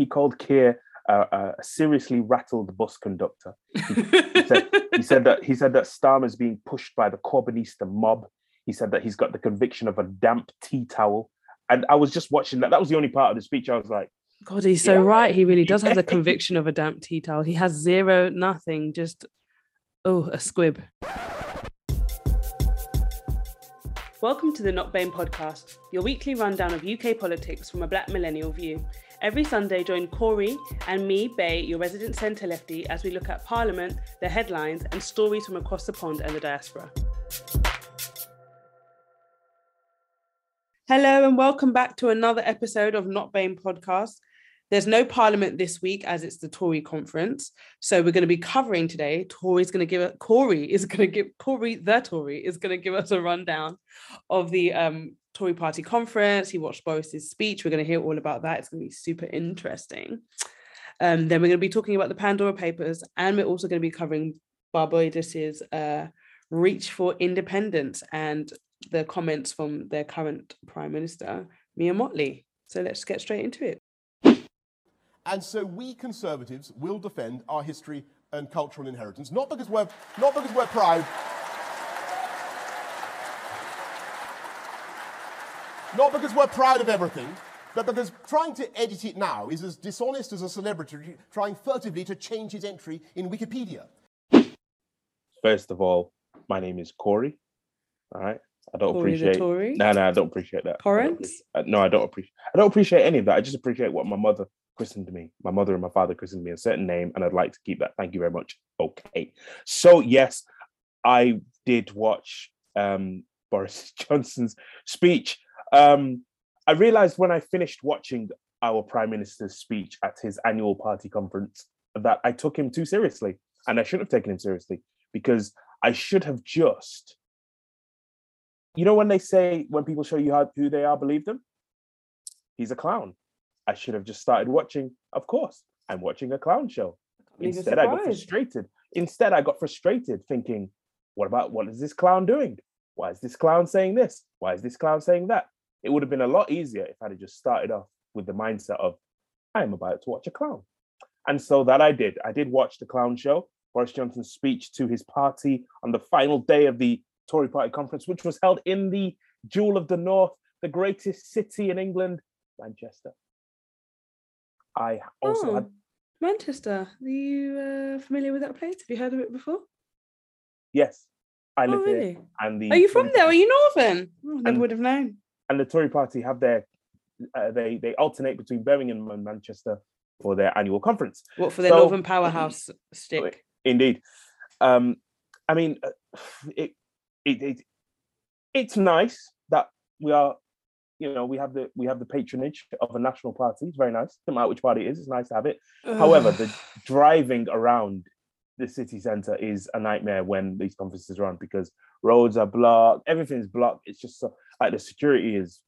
he called Keir a, a seriously rattled bus conductor. He, he, said, he said that he said that Starmer's being pushed by the Corbynista mob. He said that he's got the conviction of a damp tea towel. And I was just watching that. That was the only part of the speech I was like, God, he's so yeah. right. He really does have the conviction of a damp tea towel. He has zero, nothing, just oh, a squib. Welcome to the Not BAME podcast, your weekly rundown of UK politics from a black millennial view. Every Sunday, join Corey and me, Bay, your resident centre lefty, as we look at Parliament, the headlines, and stories from across the pond and the diaspora. Hello, and welcome back to another episode of Not BAME podcast. There's no parliament this week as it's the Tory conference. So we're going to be covering today. Tory's going to give it, Corey is going to give, Corey the Tory is going to give us a rundown of the um, Tory party conference. He watched Boris's speech. We're going to hear all about that. It's going to be super interesting. Um, then we're going to be talking about the Pandora Papers, and we're also going to be covering Barbados's uh, reach for independence and the comments from their current Prime Minister, Mia Mottley. So let's get straight into it. And so we Conservatives will defend our history and cultural inheritance, not because we're, not because we're proud. Not because we're proud of everything, but because trying to edit it now is as dishonest as a celebrity trying furtively to change his entry in Wikipedia. First of all, my name is Corey. All right. I don't Corey appreciate. Tory? No, no, I don't appreciate that. Torrance? I no, I don't appreciate. I don't appreciate any of that. I just appreciate what my mother christened me. My mother and my father christened me a certain name, and I'd like to keep that. Thank you very much. Okay. So yes, I did watch um, Boris Johnson's speech. Um, I realized when I finished watching our prime minister's speech at his annual party conference that I took him too seriously, and I shouldn't have taken him seriously because I should have just. You know when they say when people show you how, who they are, believe them. He's a clown. I should have just started watching. Of course, I'm watching a clown show. Instead, I got frustrated. Instead, I got frustrated thinking, what about what is this clown doing? Why is this clown saying this? Why is this clown saying that? It would have been a lot easier if I'd just started off with the mindset of, I'm about to watch a clown. And so that I did. I did watch the clown show, Boris Johnson's speech to his party on the final day of the Tory party conference, which was held in the Jewel of the North, the greatest city in England, Manchester. I also oh, had... Manchester. Are you uh, familiar with that place? Have you heard of it before? Yes, I live oh, really? here. And the are you from there? Are you Northern? Oh, never and, would have known. And the Tory Party have their uh, they they alternate between Birmingham and Manchester for their annual conference. What for their so, Northern Powerhouse stick? Indeed. Um, I mean, uh, it, it it it's nice that we are you know we have the we have the patronage of a national party. It's very nice. No matter which party it is, it's nice to have it. However, the driving around the city centre is a nightmare when these conferences are on because roads are blocked, everything's blocked. It's just so, like the security is.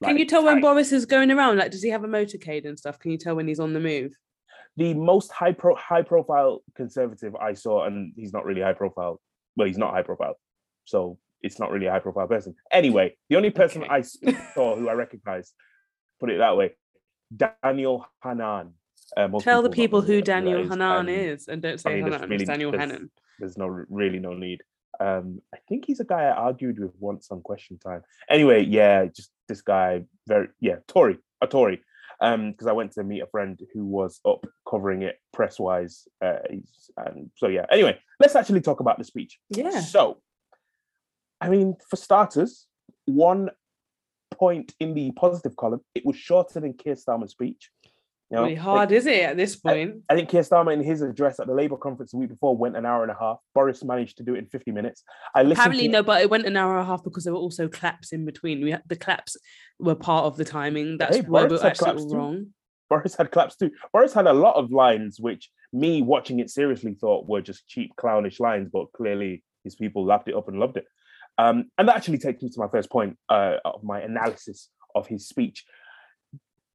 Like, Can you tell tight. when Boris is going around? Like, does he have a motorcade and stuff? Can you tell when he's on the move? The most high pro high profile conservative I saw, and he's not really high profile. Well, he's not high profile, so it's not really a high profile person. Anyway, the only person okay. I saw who I recognized, put it that way, Daniel Hannan. Uh, Tell the people who Daniel Hannan is, and don't say I mean, Hannan, really, Daniel Hannan. There's no really no need. Um, I think he's a guy I argued with once on Question Time. Anyway, yeah, just this guy, very yeah, Tory, a Tory. Um, because I went to meet a friend who was up covering it press wise. Uh, and so yeah. Anyway, let's actually talk about the speech. Yeah. So I mean, for starters, one point in the positive column, it was shorter than Keir Starmer's speech. You know, really hard, like, is it, at this point? I, I, think Keir Starmer, in his address at the Labour conference the week before, went an hour and a half. Boris managed to do it in 50 minutes. I Apparently, to... no, but it went an hour and a half because there were also claps in between. We had, the claps were part of the timing. That's hey, why we were actually all wrong. Boris had claps too. Boris had a lot of lines which me watching it seriously thought were just cheap, clownish lines, but clearly his people lapped it up and loved it. Um, and that actually takes me to my first point uh, of my analysis of his speech.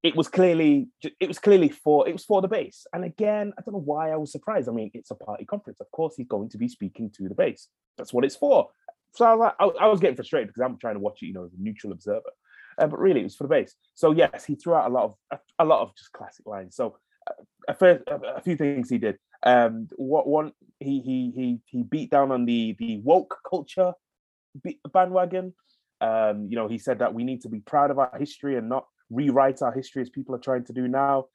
It was clearly it was clearly for it was for the base. And again, I don't know why I was surprised. I mean, it's a party conference. Of course, he's going to be speaking to the base. That's what it's for. So I was, like, I, I was getting frustrated because I'm trying to watch it, you know, as a neutral observer. uh, but really it was for the base. So yes, he threw out a lot of a, a lot of just classic lines. So uh, a, first, a, a few things he did. Um, what one he he he he beat down on the the woke culture bandwagon. Um, you know, he said that we need to be proud of our history and not rewrite our history as people are trying to do now.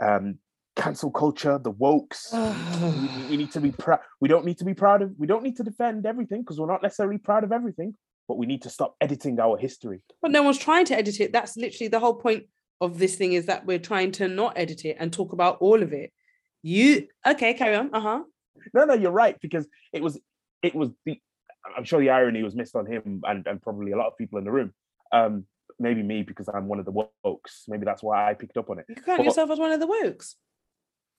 Um, cancel culture, the wokes. we, we, need to be proud. We don't need to be proud of. We don't need to defend everything because we're not necessarily proud of everything. But we need to stop editing our history. But no one's trying to edit it. That's literally the whole point of this thing is that we're trying to not edit it and talk about all of it. You okay? Carry on. Uh huh. No, no, you're right because it was it was the. I'm sure the irony was missed on him and and probably a lot of people in the room. Um, maybe me because I'm one of the wokes. Maybe that's why I picked up on it. You count but yourself as one of the wokes.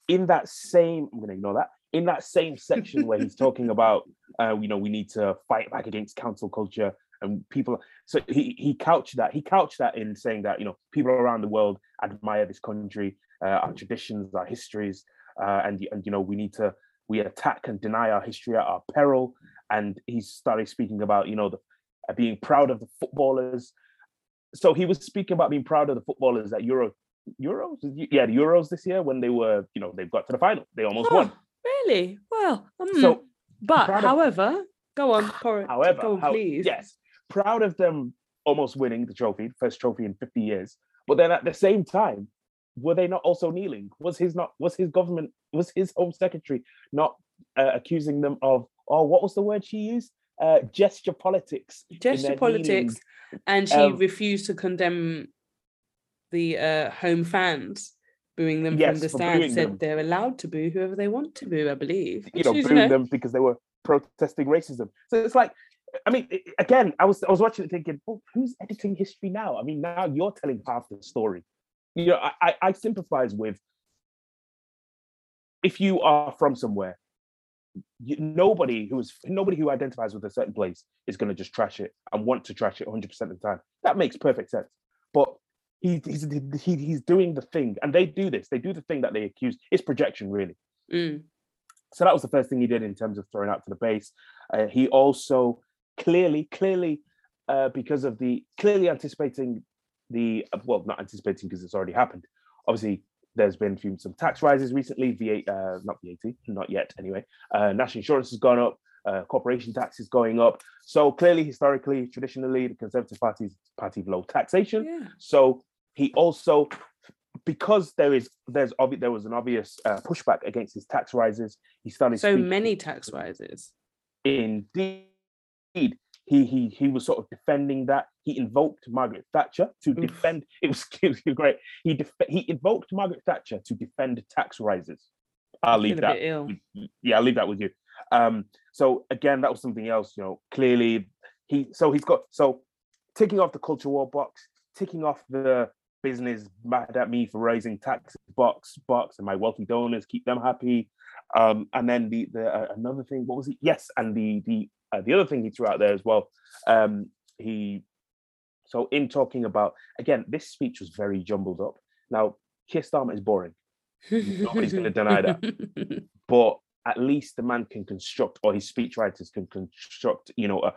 In that same, I'm going to ignore that. In that same section where he's talking about, uh, you know, we need to fight back against council culture and people. So he he couched that. He couched that in saying that you know people around the world admire this country, uh, our traditions, our histories, uh, and and you know we need to we attack and deny our history at our peril. And he started speaking about you know the, being proud of the footballers so he was speaking about being proud of the footballers at Euro Euros, yeah, the Euros this year when they were, you know, they've got to the final. They almost oh, won. Really? Well, um, so but however, of, go on, Cor- however, go on, how, please. Yes, proud of them almost winning the trophy, first trophy in 50 years. But then at the same time, were they not also kneeling? Was his not was his government was his home secretary not uh, accusing them of oh what was the word she used? Uh, gesture politics. Gesture politics. Kneeling and she um, refused to condemn the uh, home fans booing them yes, from the stand said them. they're allowed to boo whoever they want to boo i believe you know booing you know, them because they were protesting racism so it's like i mean again i was i was watching it thinking well who's editing history now i mean now you're telling half the story you know i i, I sympathize with if you are from somewhere nobody who is nobody who identifies with a certain place is going to just trash it and want to trash it 100% of the time. That makes perfect sense. But he, he's he, he's doing the thing, and they do this. They do the thing that they accuse. It's projection, really. Mm. So that was the first thing he did in terms of throwing out to the base. Uh, he also clearly, clearly, uh, because of the clearly anticipating the well, not anticipating because it's already happened. Obviously, there's been some tax rises recently. VAT, uh, not VAT, not yet anyway. Uh, national insurance has gone up. Uh, corporation tax is going up. So clearly, historically, traditionally, the Conservative Party is party of low taxation. Yeah. So he also, because there is there's obvious there was an obvious uh, pushback against his tax rises. He started so many tax rises. Indeed, he he he was sort of defending that. He invoked Margaret Thatcher to Oof. defend. It was, it was great. He def, he invoked Margaret Thatcher to defend tax rises. I'll leave that. Yeah, I'll leave that with you. Um, so again, that was something else. You know, clearly he. So he's got so ticking off the culture war box, ticking off the business mad at me for raising taxes box box, and my wealthy donors keep them happy. Um, and then the the uh, another thing, what was it? Yes, and the the uh, the other thing he threw out there as well, um, he so in talking about again, this speech was very jumbled up. Now, Keir Starmer is boring. Nobody's going to deny that. But at least the man can construct, or his speechwriters can construct, you know, a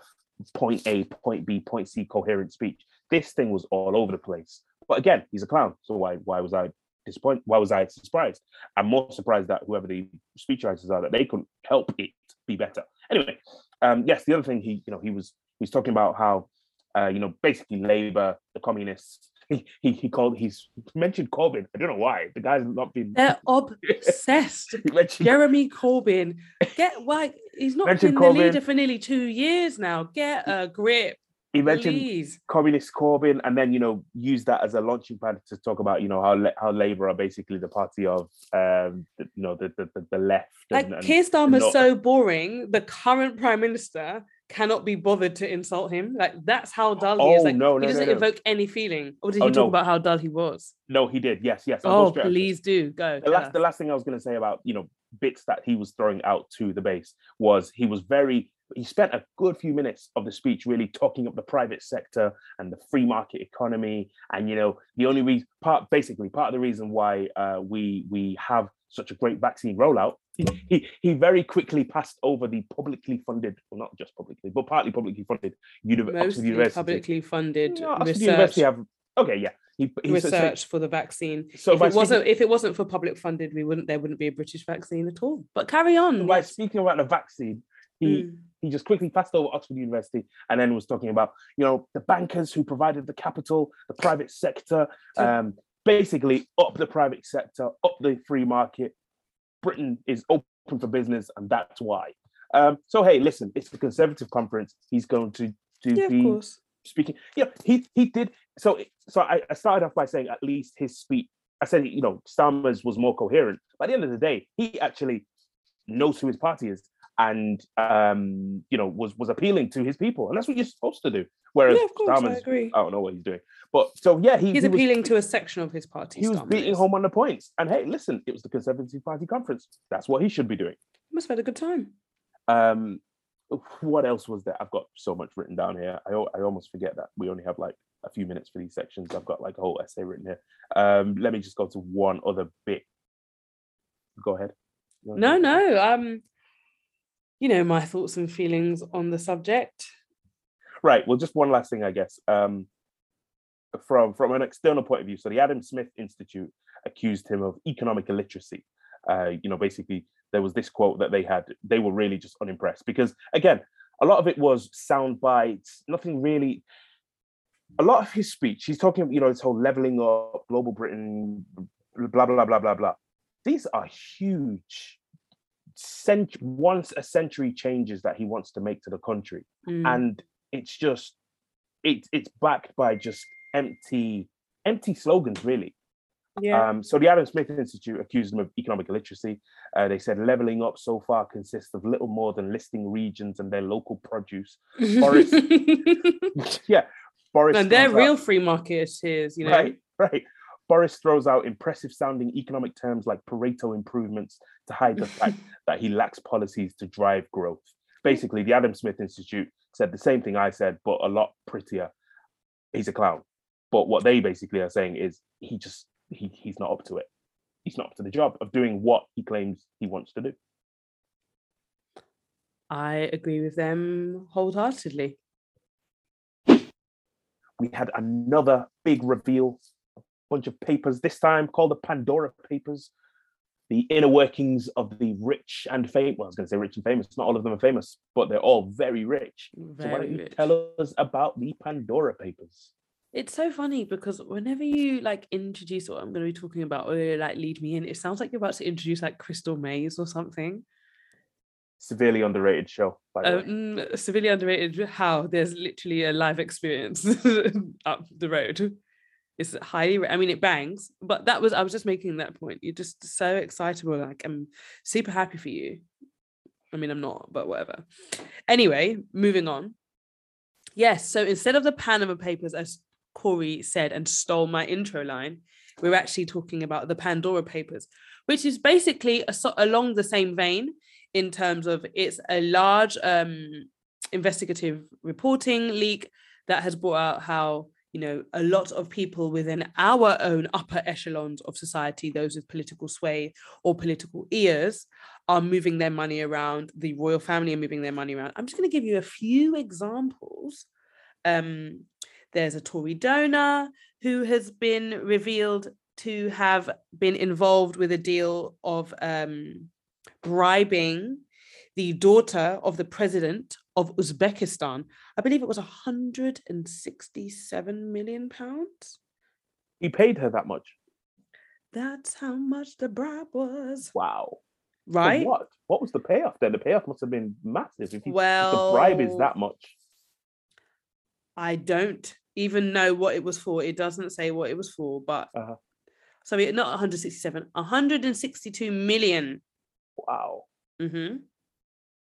point A, point B, point C coherent speech. This thing was all over the place. But again, he's a clown. So why why was I disappointed? Why was I surprised? I'm more surprised that whoever the speechwriters are that they couldn't help it be better. Anyway, um, yes, the other thing he, you know, he was he's talking about how, uh, you know, basically Labour, the communists. He, he he called he's mentioned Corbyn. I don't know why the guy's not been. They're obsessed. Jeremy Corbyn, get why he's not been Corbyn. the leader for nearly two years now. Get a grip. He mentioned Please. communist Corbyn, and then you know use that as a launching pad to talk about you know how how Labour are basically the party of um the, you know the the, the left. Like and, and Keir Starmer's not... so boring. The current prime minister cannot be bothered to insult him. Like that's how dull oh, he is. Oh, like, no, no, he doesn't no, no. evoke any feeling. Or did he oh, talk about how dull he was? No, he did. Yes, yes. I'll oh, please do go. The last, the last thing I was going to say about you know bits that he was throwing out to the base was he was very he spent a good few minutes of the speech really talking up the private sector and the free market economy and you know the only reason part basically part of the reason why uh, we we have such a great vaccine rollout he, he he very quickly passed over the publicly funded, well, not just publicly, but partly publicly funded uni- Oxford University. publicly funded Yeah, Oxford research, University have okay, yeah. He, he research for the vaccine. So, if it wasn't speaking, if it wasn't for public funded, we wouldn't there wouldn't be a British vaccine at all. But carry on. by yes. speaking about the vaccine, he Mm. He just quickly passed over Oxford University and then was talking about you know the bankers who provided the capital, the private sector, um, basically up the private sector, up the free market. Britain is open for business, and that's why. Um, so hey, listen, it's the Conservative conference. He's going to to Yeah, be course. speaking. Yeah, he he did. So so I, I started off by saying at least his speech. I said you know Starmer's was more coherent. By the end of the day, he actually knows who his party is and um you know was was appealing to his people. And that's what you're supposed to do. Whereas Yeah, course, I agree. I don't know what he's doing. But so yeah he, He's he was- appealing to a section of his party. he was beating is. home on the points. And hey listen it was the conservative party conference. That's what he should be doing. He Must have had a good time. um what else was there? I've got so much written down here. I, I almost forget that we only have like a few minutes for these sections. I've got like a whole essay written here. Um let me just go to one other bit. Go ahead. No, no. Um, you know my thoughts and feelings on the subject. Right. Well, just one last thing, I guess. Um, from from an external point of view, so the Adam Smith Institute accused him of economic illiteracy. Uh, you know, basically, there was this quote that they had. They were really just unimpressed because, again, a lot of it was sound bites. Nothing really. A lot of his speech, he's talking, you know, this whole leveling up, global Britain, blah blah blah blah blah. These are huge, cent- once a century changes that he wants to make to the country Mm. and it's just it's it's backed by just empty empty slogans really yeah. um so the adam smith institute accused him of economic illiteracy uh, they said leveling up so far consists of little more than listing regions and their local produce Boris- yeah boris and they're out- real free marketeers, you know. right right boris throws out impressive sounding economic terms like pareto improvements to hide the fact that he lacks policies to drive growth. Basically the adam smith institute said the same thing i said but a lot prettier. He's a clown. But what they basically are saying is he just he, he's not up to it. He's not up to the job of doing what he claims he wants to do. I agree with them wholeheartedly. we had another big reveal bunch of papers this time called the pandora papers the inner workings of the rich and famous well i was going to say rich and famous not all of them are famous but they're all very rich Very so why don't you rich. tell us about the pandora papers It's so funny because whenever you like introduce what I'm going to be talking about or like lead me in, it sounds like you're about to introduce like Crystal Maze or something. severely underrated show by the Uh, way. severely underrated. How there's literally a live experience up the road. It's highly. I mean, it bangs, but that was. I was just making that point. You're just so excitable. Like I'm super happy for you. I mean, I'm not, but whatever. Anyway, moving on. Yes. So instead of the Panama Papers, as Corey said and stole my intro line, we're actually talking about the Pandora Papers, which is basically a, along the same vein in terms of it's a large um, investigative reporting leak that has brought out how you know a lot of people within our own upper echelons of society those with political sway or political ears are moving their money around the royal family are moving their money around. I'm just going to give you a few examples. Um there's a tory donor who has been revealed to have been involved with a deal of um bribing the daughter of the president of Uzbekistan. I believe it was 167 million pounds. he paid her that much That's how much the bribe was. wow Right? what what was the payoff then the payoff must have been massive if, you, Well, the bribe is that much I don't even know what it was for. It doesn't say what it was for, but Uh-huh. sorry, not 167, 162 million. wow Mhm.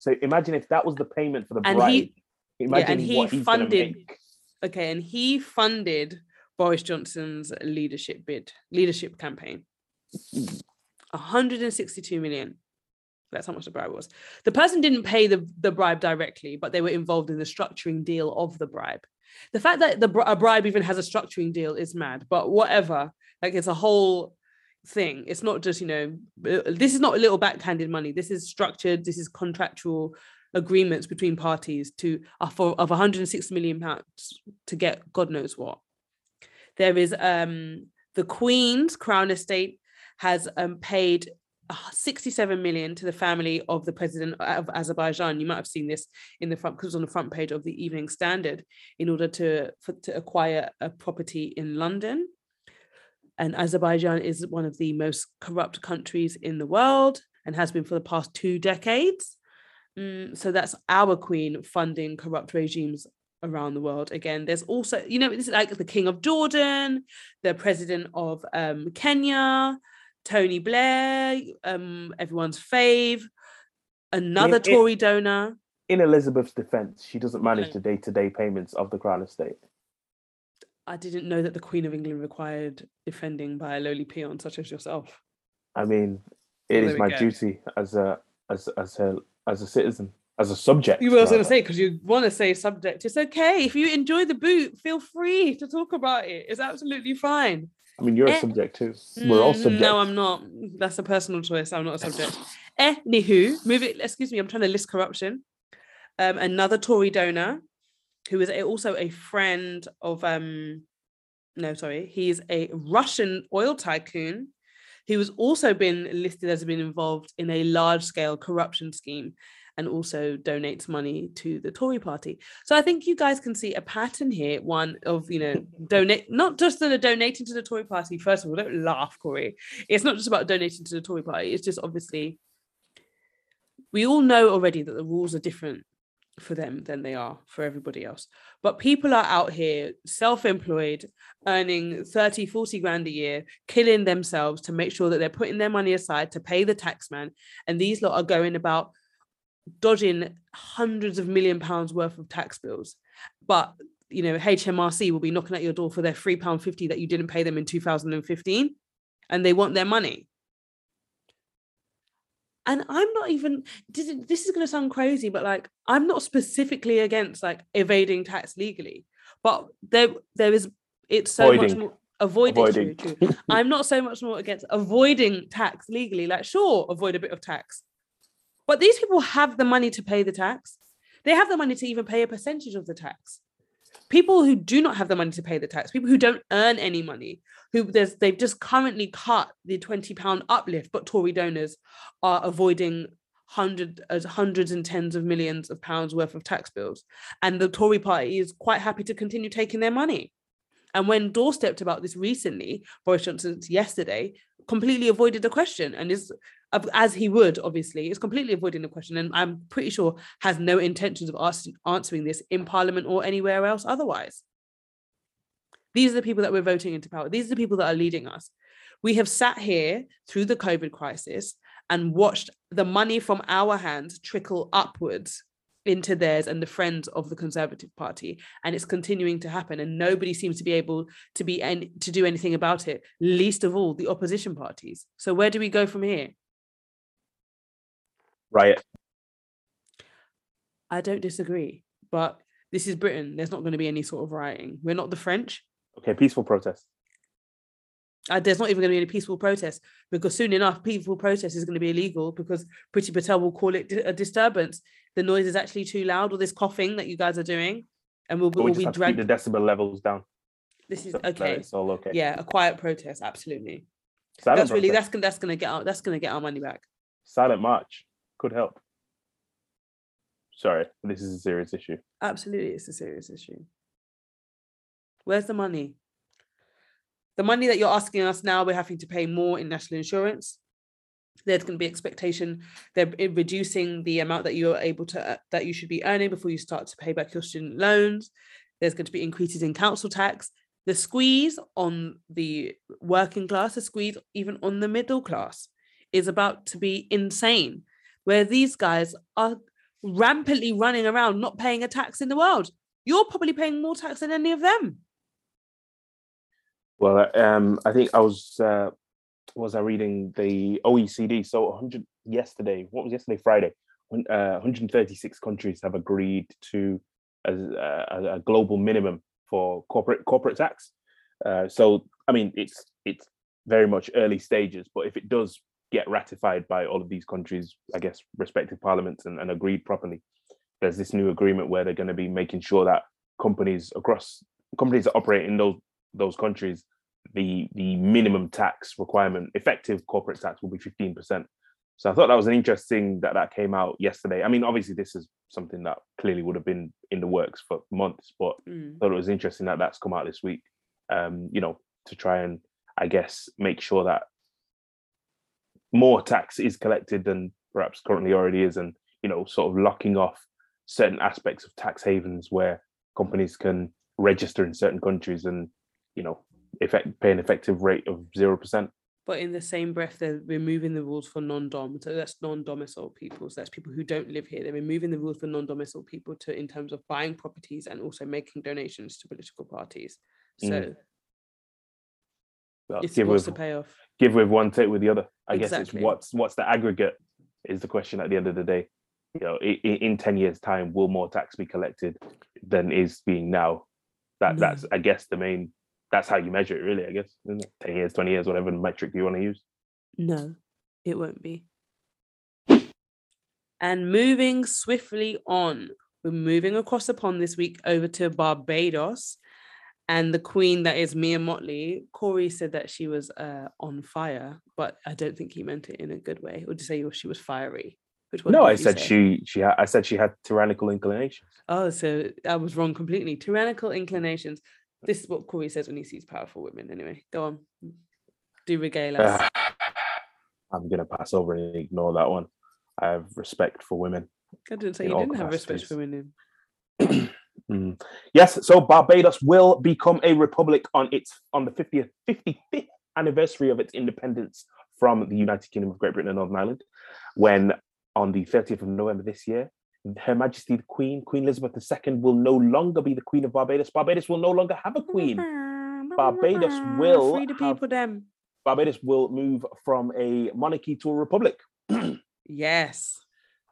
So imagine if that was the payment for the And bribe he- imagine and he what he's gonna funded- make. Okay, and he funded Boris Johnson's leadership bid, leadership campaign. 162 million. That's how much the bribe was. The person didn't pay the, the bribe directly, but they were involved in the structuring deal of the bribe. The fact that the a bribe even has a structuring deal is mad, but whatever. Like it's a whole, thing. It's not just, you know, this is not a little backhanded money. This is structured, this is contractual agreements between parties to uh, for of 106 million pounds to get God knows what. There is um the Queen's Crown Estate has um paid 67 million to the family of the president of Azerbaijan. You might have seen this in the front because on the front page of the Evening Standard in order to for, to acquire a property in London. And Azerbaijan is one of the most corrupt countries in the world and has been for the past two decades. Mm, so that's our queen funding corrupt regimes around the world. Again, there's also, you know, this is like the king of Jordan, the president of um, Kenya, Tony Blair, um, everyone's fave, another in, Tory donor. In Elizabeth's defense, she doesn't manage the day to day payments of the Crown Estate. I didn't know that the Queen of England required defending by a lowly peon such as yourself. I mean, it well, is my go. duty as a as as a as a citizen, as a subject. You were going to say because you want to say subject. It's okay if you enjoy the boot. Feel free to talk about it. It's absolutely fine. I mean, you're eh, a subject too. We're all mm, subject. No, I'm not. That's a personal choice. I'm not a subject. Anywho, move it. Excuse me. I'm trying to list corruption. Um, another Tory donor who is also a friend of um no sorry he's a russian oil tycoon who has also been listed as being involved in a large scale corruption scheme and also donates money to the Tory party. So I think you guys can see a pattern here. One of, you know, donate, not just the donating to the Tory party. First of all, don't laugh, Corey. It's not just about donating to the Tory party. It's just obviously, we all know already that the rules are different for them than they are for everybody else. But people are out here self employed, earning 30, 40 grand a year, killing themselves to make sure that they're putting their money aside to pay the taxman. And these lot are going about dodging hundreds of million pounds worth of tax bills. But you know, HMRC will be knocking at your door for their £3.50 that you didn't pay them in 2015 and they want their money and i'm not even this is going to sound crazy but like i'm not specifically against like evading tax legally but there there is it's so avoiding. much more avoiding, avoiding. True, true. i'm not so much more against avoiding tax legally like sure avoid a bit of tax but these people have the money to pay the tax they have the money to even pay a percentage of the tax people who do not have the money to pay the tax, people who don't earn any money, who there's they've just currently cut the 20 pound uplift, but Tory donors are avoiding hundred as hundreds and tens of millions of pounds worth of tax bills. And the Tory party is quite happy to continue taking their money. And when doorstepped about this recently, Boris Johnson yesterday completely avoided the question and is as he would obviously. Is completely avoiding the question and i'm pretty sure has no intentions of ask, answering this in parliament or anywhere else otherwise. These are the people that we're voting into power. These are the people that are leading us. We have sat here through the covid crisis and watched the money from our hands trickle upwards into theirs and the friends of the conservative party and it's continuing to happen and nobody seems to be able to be to do anything about it least of all the opposition parties. So where do we go from here riot. I don't disagree, but this is Britain. There's not going to be any sort of rioting. We're not the French. Okay, peaceful protest. Uh, there's not even going to be any peaceful protest because soon enough, peaceful protest is going to be illegal because Priti Patel will call it a disturbance. The noise is actually too loud, or this coughing that you guys are doing, and we'll, we we'll be dragged. the decibel levels down. This is okay. It's all okay. Yeah, a quiet protest, absolutely. Silent that's really that's that's going to get our that's going to get our money back. Silent march could help. Sorry, this is a serious issue. Absolutely, it's a serious issue. Where's the money? The money that you're asking us now, we're having to pay more in national insurance. There's going to be expectation. They're reducing the amount that you're able to uh, that you should be earning before you start to pay back your student loans. There's going to be increases in council tax. The squeeze on the working class, the squeeze even on the middle class, is about to be insane where these guys are rampantly running around not paying a tax in the world. You're probably paying more tax than any of them. Well, um, I think I was uh, was I reading the OECD? So 100 yesterday. What was yesterday? Friday. Uh, 136 countries have agreed to a, a, a global minimum for corporate corporate tax. Uh, so I mean, it's it's very much early stages. But if it does get ratified by all of these countries, I guess respective parliaments and, and agreed properly, there's this new agreement where they're going to be making sure that companies across companies that operate in those those countries, the the minimum tax requirement, effective corporate tax, will be fifteen percent. So I thought that was an interesting that that came out yesterday. I mean, obviously this is something that clearly would have been in the works for months, but Mm. I thought it was interesting that that's come out this week. Um, you know, to try and I guess make sure that more tax is collected than perhaps currently already is, and you know, sort of locking off certain aspects of tax havens where companies can register in certain countries and you know effect pay an effective rate of zero percent. But in the same breath, they're removing the rules for non-dom. So that's non-domicile people. So that's people who don't live here. They're removing the rules for non-domicile people to in terms of buying properties and also making donations to political parties. So Mm. Well, it's give with the payoff? give with one, take with the other. I guess it's what's what's the aggregate is the question at the end of the day. You know, i- i- in ten years' time, will more tax be collected than is being now? That No. that's I guess the main. That's how you measure it, really. I guess isn't it? ten years, twenty years, whatever metric you want to use. No, it won't be. And moving swiftly on, we're moving across the pond this week over to Barbados. And the queen that is Mia Mottley, Corey said that she was uh, on fire, but I don't think he meant it in a good way. Or did you say she was fiery? Which one no, I said say? she she had, I said she had tyrannical inclinations. Oh, so I was wrong completely. Tyrannical inclinations. This is what Corey says when he sees powerful women. Anyway, go on. Do regale us. I'm gonna pass over and ignore that one. I have respect for women. I didn't say you didn't have respect for women. Mm. Yes, so Barbados will become a republic on its on the 50th 55th anniversary of its independence from the United Kingdom of Great Britain and Northern Ireland, when on the 30th of November this year, Her Majesty the Queen, Queen Elizabeth II, will no longer be the Queen of Barbados. Barbados will no longer have a queen. Barbados will free the people them. Barbados will move from a monarchy to a republic. Yes.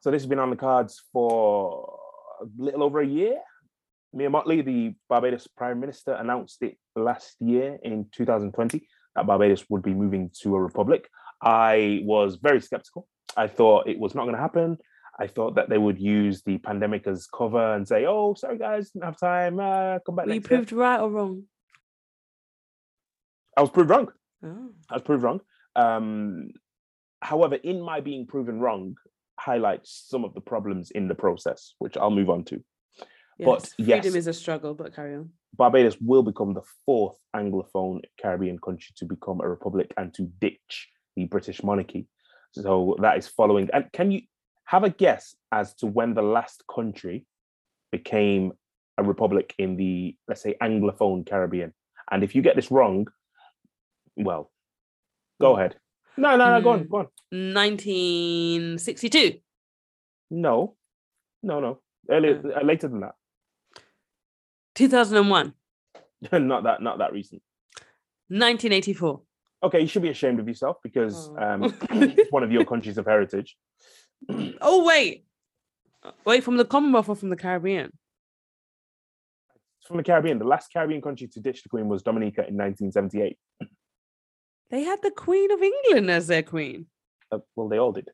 So this has been on the cards for a little over a year. Mia Mottley, the Barbados Prime Minister, announced it last year in 2020 that Barbados would be moving to a republic. I was very skeptical. I thought it was not going to happen. I thought that they would use the pandemic as cover and say, "Oh, sorry guys, didn't have time. Uh, come back Were you next year." proved right or wrong? I was proved wrong. Oh. I was proved wrong. Um, however, in my being proven wrong, highlights some of the problems in the process, which I'll move on to. But Yes. Freedom is a struggle, but carry on. Barbados will become the fourth Anglophone Caribbean country to become a republic and to ditch the British monarchy. So that is following. And can you have a guess as to when the last country became a republic in the, let's say, Anglophone Caribbean? And if you get this wrong, well, go ahead. No, no, no, go on, Hmm. go on. 1962. No, no, no. Earlier, uh, later than that. 2001. not that, not that recent. 1984. Okay, you should be ashamed of yourself because Oh. um, it's one of your countries of heritage. Oh, wait. Wait, from the Commonwealth or from the Caribbean? It's from the Caribbean. The last Caribbean country to ditch the Queen was Dominica in 1978. They had the Queen of England as their queen. Uh, well, they all did.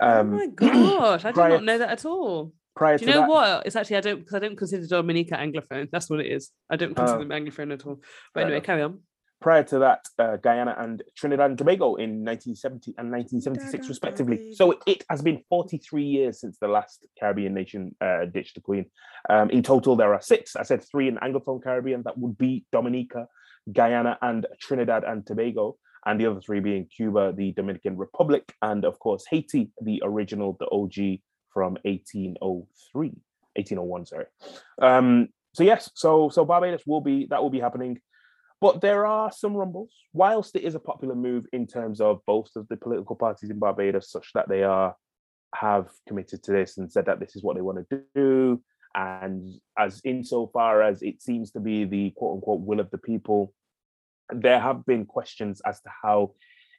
oh Um, my gosh, I did not know that at all. Prior Do to you know that, what? It's actually I don't because I don't consider Dominica Anglophone. That's what it is. I don't consider Oh. them Anglophone at all. But anyway, enough. carry on. prior to that, uh, Guyana and Trinidad and Tobago in 1970 and 1976, Trinidad and respectively. So it has been 43 years since the last Caribbean nation uh, ditched the Queen. Um, in total, there are six. I said three in Anglophone Caribbean. That would be Dominica, Guyana, and Trinidad and Tobago. And the other three being Cuba, the Dominican Republic, and of course Haiti, the original, the OG from 1803, 1801. Sorry. Um, so yes, so so Barbados will be that will be happening. But there are some rumbles. Whilst it is a popular move in terms of both of the political parties in Barbados, such that they are have committed to this and said that this is what they want to do, and as insofar as it seems to be the quote unquote will of the people, there have been questions as to how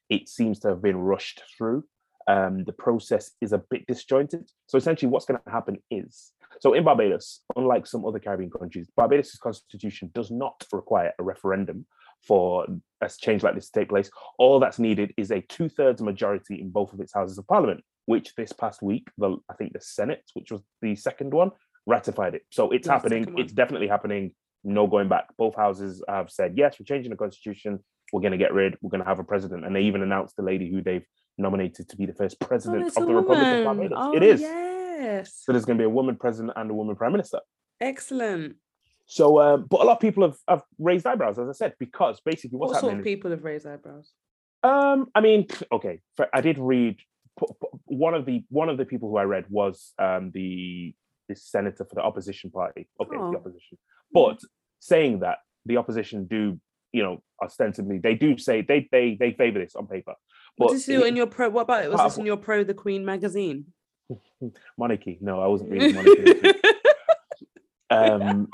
it seems to have been rushed through. Um, the process is a bit disjointed. So essentially, what's going to happen is so in Barbados, unlike some other Caribbean countries, Barbados' constitution does not require a referendum for a change like this to take place. All that's needed is a two thirds majority in both of its houses of parliament, which this past week, the I think the Senate, which was the second one, ratified it. So it's Yeah, happening. It's definitely happening. No going back. Both houses have said yes. We're changing the constitution. We're going to get rid. We're going to have a president, and they even announced the lady who they've nominated to be the first Oh, president it's of the Republic of. Barbados. Oh, it is. Yes. So there's going to be a woman president and a woman prime minister. Excellent. So, um, but a lot of people have, have raised eyebrows, as I said, because basically what's what sort happening. of people have raised eyebrows? Um, I mean, okay, I did read one of the one of the people who I read was um the the senator for the opposition party. Okay, Oh. the opposition, but saying that the opposition do, you know, ostensibly they do say they they they favor this on paper, What is this it- in your pro? What about it? Was this in your pro the Queen magazine? monarchy. No, I wasn't reading monarchy. um,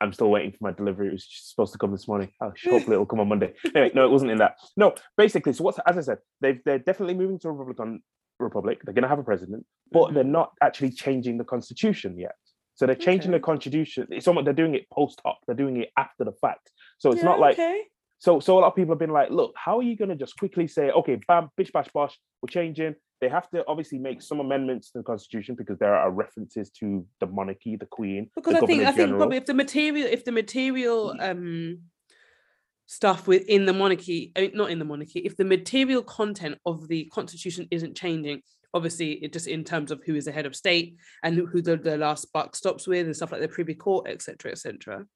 I'm still waiting for my delivery. It was supposed to come this morning. Oh, hopefully it'll come on Monday. Anyway, no, it wasn't in that. No, basically, so what's as I said, they've they're definitely moving to a Republican republic. They're going to have a president, but Mhm. they're not actually changing the constitution yet. So they're changing the constitution. It's almost they're doing it post hoc. They're doing it after the fact. So it's Yeah, not like okay. So, so a lot of people have been like, look, how are you going to just quickly say, okay, bam, bish, bash, bosh, we're changing? They have to obviously make some amendments to the constitution because there are references to the monarchy, the queen, because the I think I think probably if the material if the material um stuff within the monarchy not in the monarchy if the material content of the constitution isn't changing obviously it just in terms of who is the head of state and who, who the, the last buck stops with and stuff like the privy court etc etc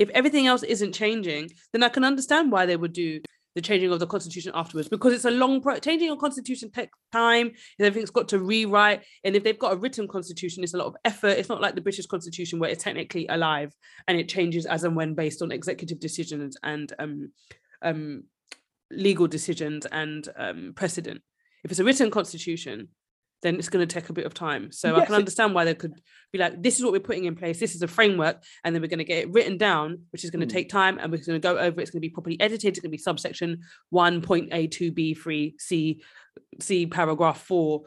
if everything else isn't changing then i can understand why they would do the changing of the constitution afterwards because it's a long pro- changing a constitution takes time and everything's got to rewrite and if they've got a written constitution it's a lot of effort. It's not like the british constitution where it's technically alive and it changes as and when based on executive decisions and um um legal decisions and um precedent. If it's a written constitution then it's going to take a bit of time so i can understand why they could be like this is what we're putting in place this is a framework and then we're going to get it written down which is going to Mm. take time and we're going to go over it, it's going to be properly edited it's going to be subsection 1.a2b3 c c paragraph 4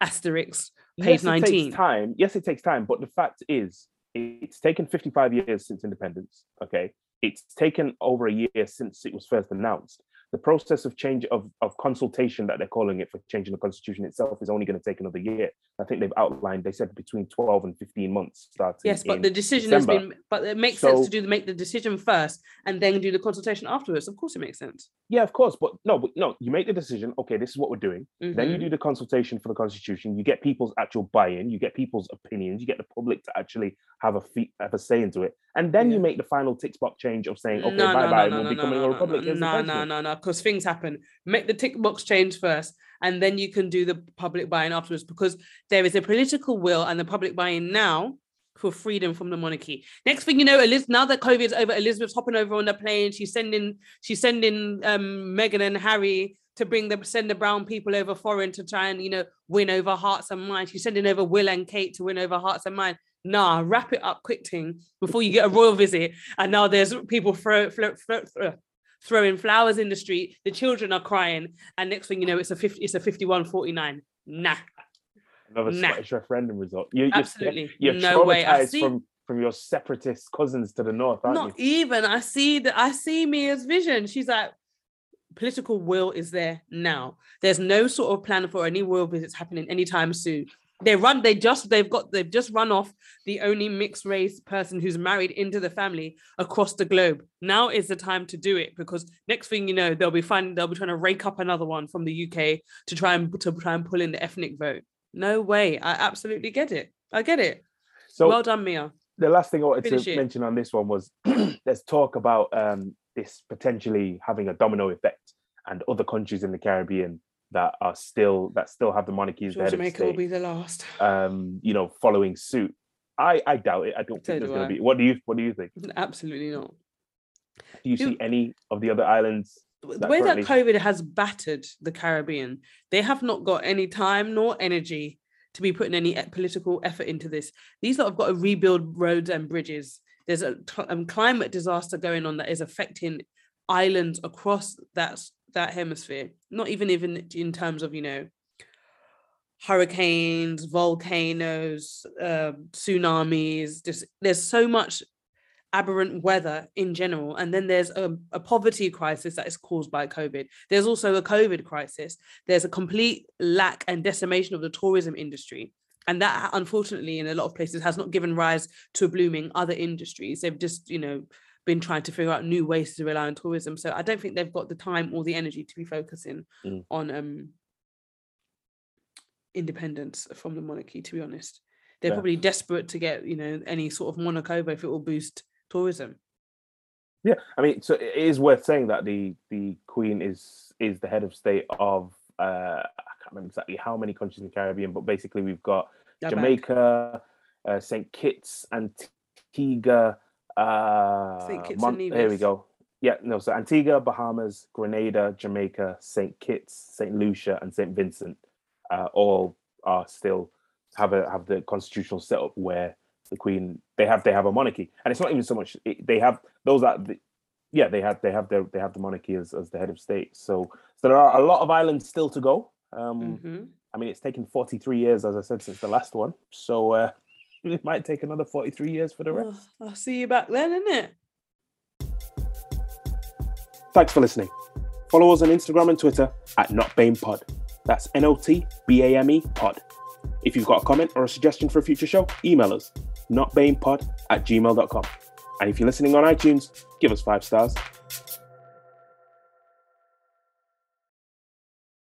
asterisk page yes, it 19 takes time. Yes, it takes time. But the fact is, it's taken 55 years since independence. Okay. It's taken over a year since it was first announced. The process of change of, of consultation that they're calling it for changing the constitution itself is only going to take another year. I think they've outlined, they said between 12 and 15 months starting. Yes, but the decision December. has been. But it makes sense to do the make the decision first and then do the consultation afterwards. Of course, it makes sense. Yeah, of course. But no, but no, you make the decision. Okay, this is what we're doing. Then you Mhm. do the consultation for the constitution. You get people's actual buy-in. You get people's opinions. You get the public to actually have a fee, have a say into it, and then you make the final tick box change of saying, okay, no, bye no, bye, no, we'll be becoming a republic. no, no, no, no, no, because things happen. Make the tick box change first, and then you can do the public buy-in afterwards. Because there is a political will and the public buy-in now for freedom from the monarchy. Next thing you know, Eliz- now that COVID is over, Elizabeth's hopping over on the plane. She's sending, she's sending um, Meghan and Harry to bring the send the brown people over foreign to try and you know win over hearts and minds. She's sending over Will and Kate to win over hearts and minds. Nah, wrap it up quick thing before you get a royal visit. And now there's people throw, throw, throw, throw, throwing flowers in the street. The children are crying, and next thing you know, it's a 50, it's a 51-49. Nah, Another Nah. Scottish referendum result. You, you're, absolutely You're no way. I see. from from your separatist cousins to the north, aren't not you? even i see that i see mia's vision she's like political will is there now there's no sort of plan for any world visits happening anytime soon they run they just they've got they've just run off the only mixed race person who's married into the family across the globe now is the time to do it because next thing you know they'll be finding they'll be trying to rake up another one from the uk to try and to try and pull in the ethnic vote no way i absolutely get it i get it So well done mia the last thing I wanted Finish to it. mention on this one was there's talk about um, this potentially having a domino effect and other countries in the Caribbean that are still that still have the monarchies sure of jamaica will be the last um, you know, following suit. I, I doubt it. I don't So think there's do going to be. What do you What do you think? Absolutely not. Do you You- see any of the other islands? The way that COVID has battered the Caribbean, they have not got any time nor energy to be putting any political effort into this. These lot have got to rebuild roads and bridges. There's a um, climate disaster going on that is affecting islands across that that hemisphere. Not even even in terms of you know hurricanes, volcanoes, um, tsunamis. Just there's so much aberrant weather in general. And then there's a, a, poverty crisis that is caused by COVID. There's also a COVID crisis. There's a complete lack and decimation of the tourism industry. And that, unfortunately, in a lot of places has not given rise to a blooming other industries. They've just, you know, been trying to figure out new ways to rely on tourism. So I don't think they've got the time or the energy to be focusing mm. on um, independence from the monarchy, to be honest. They're yeah. probably desperate to get, you know, any sort of monarch over if it will boost tourism. Yeah, I mean, so it is worth saying that the the Queen is is the head of state of uh, I can't remember exactly how many countries in the Caribbean, but basically we've got Jamaica, uh, Saint Kitts, Antigua. Uh, Saint Kitts Mon- and Here we go. Yeah, no, so Antigua, Bahamas, Grenada, Jamaica, Saint Kitts, Saint Lucia, and Saint Vincent, uh, all are still have a have the constitutional setup where the queen they have they have a monarchy. And it's not even so much they have those that the, yeah they have they have their they have the monarchy as, as the head of state. So so there are a lot of islands still to go. Um mm-hmm. i mean it's taken 43 years as i said since the last one. So uh it might take another 43 years for the rest. Oh, i'll see you back then isn't it thanks for listening. Follow us on instagram and twitter at notbamepod. That's n-o-t-b-a-m-e pod. If you've got a comment or a suggestion for a future show email us notbamepod at gmail.com. And if you're listening on iTunes, give us five stars.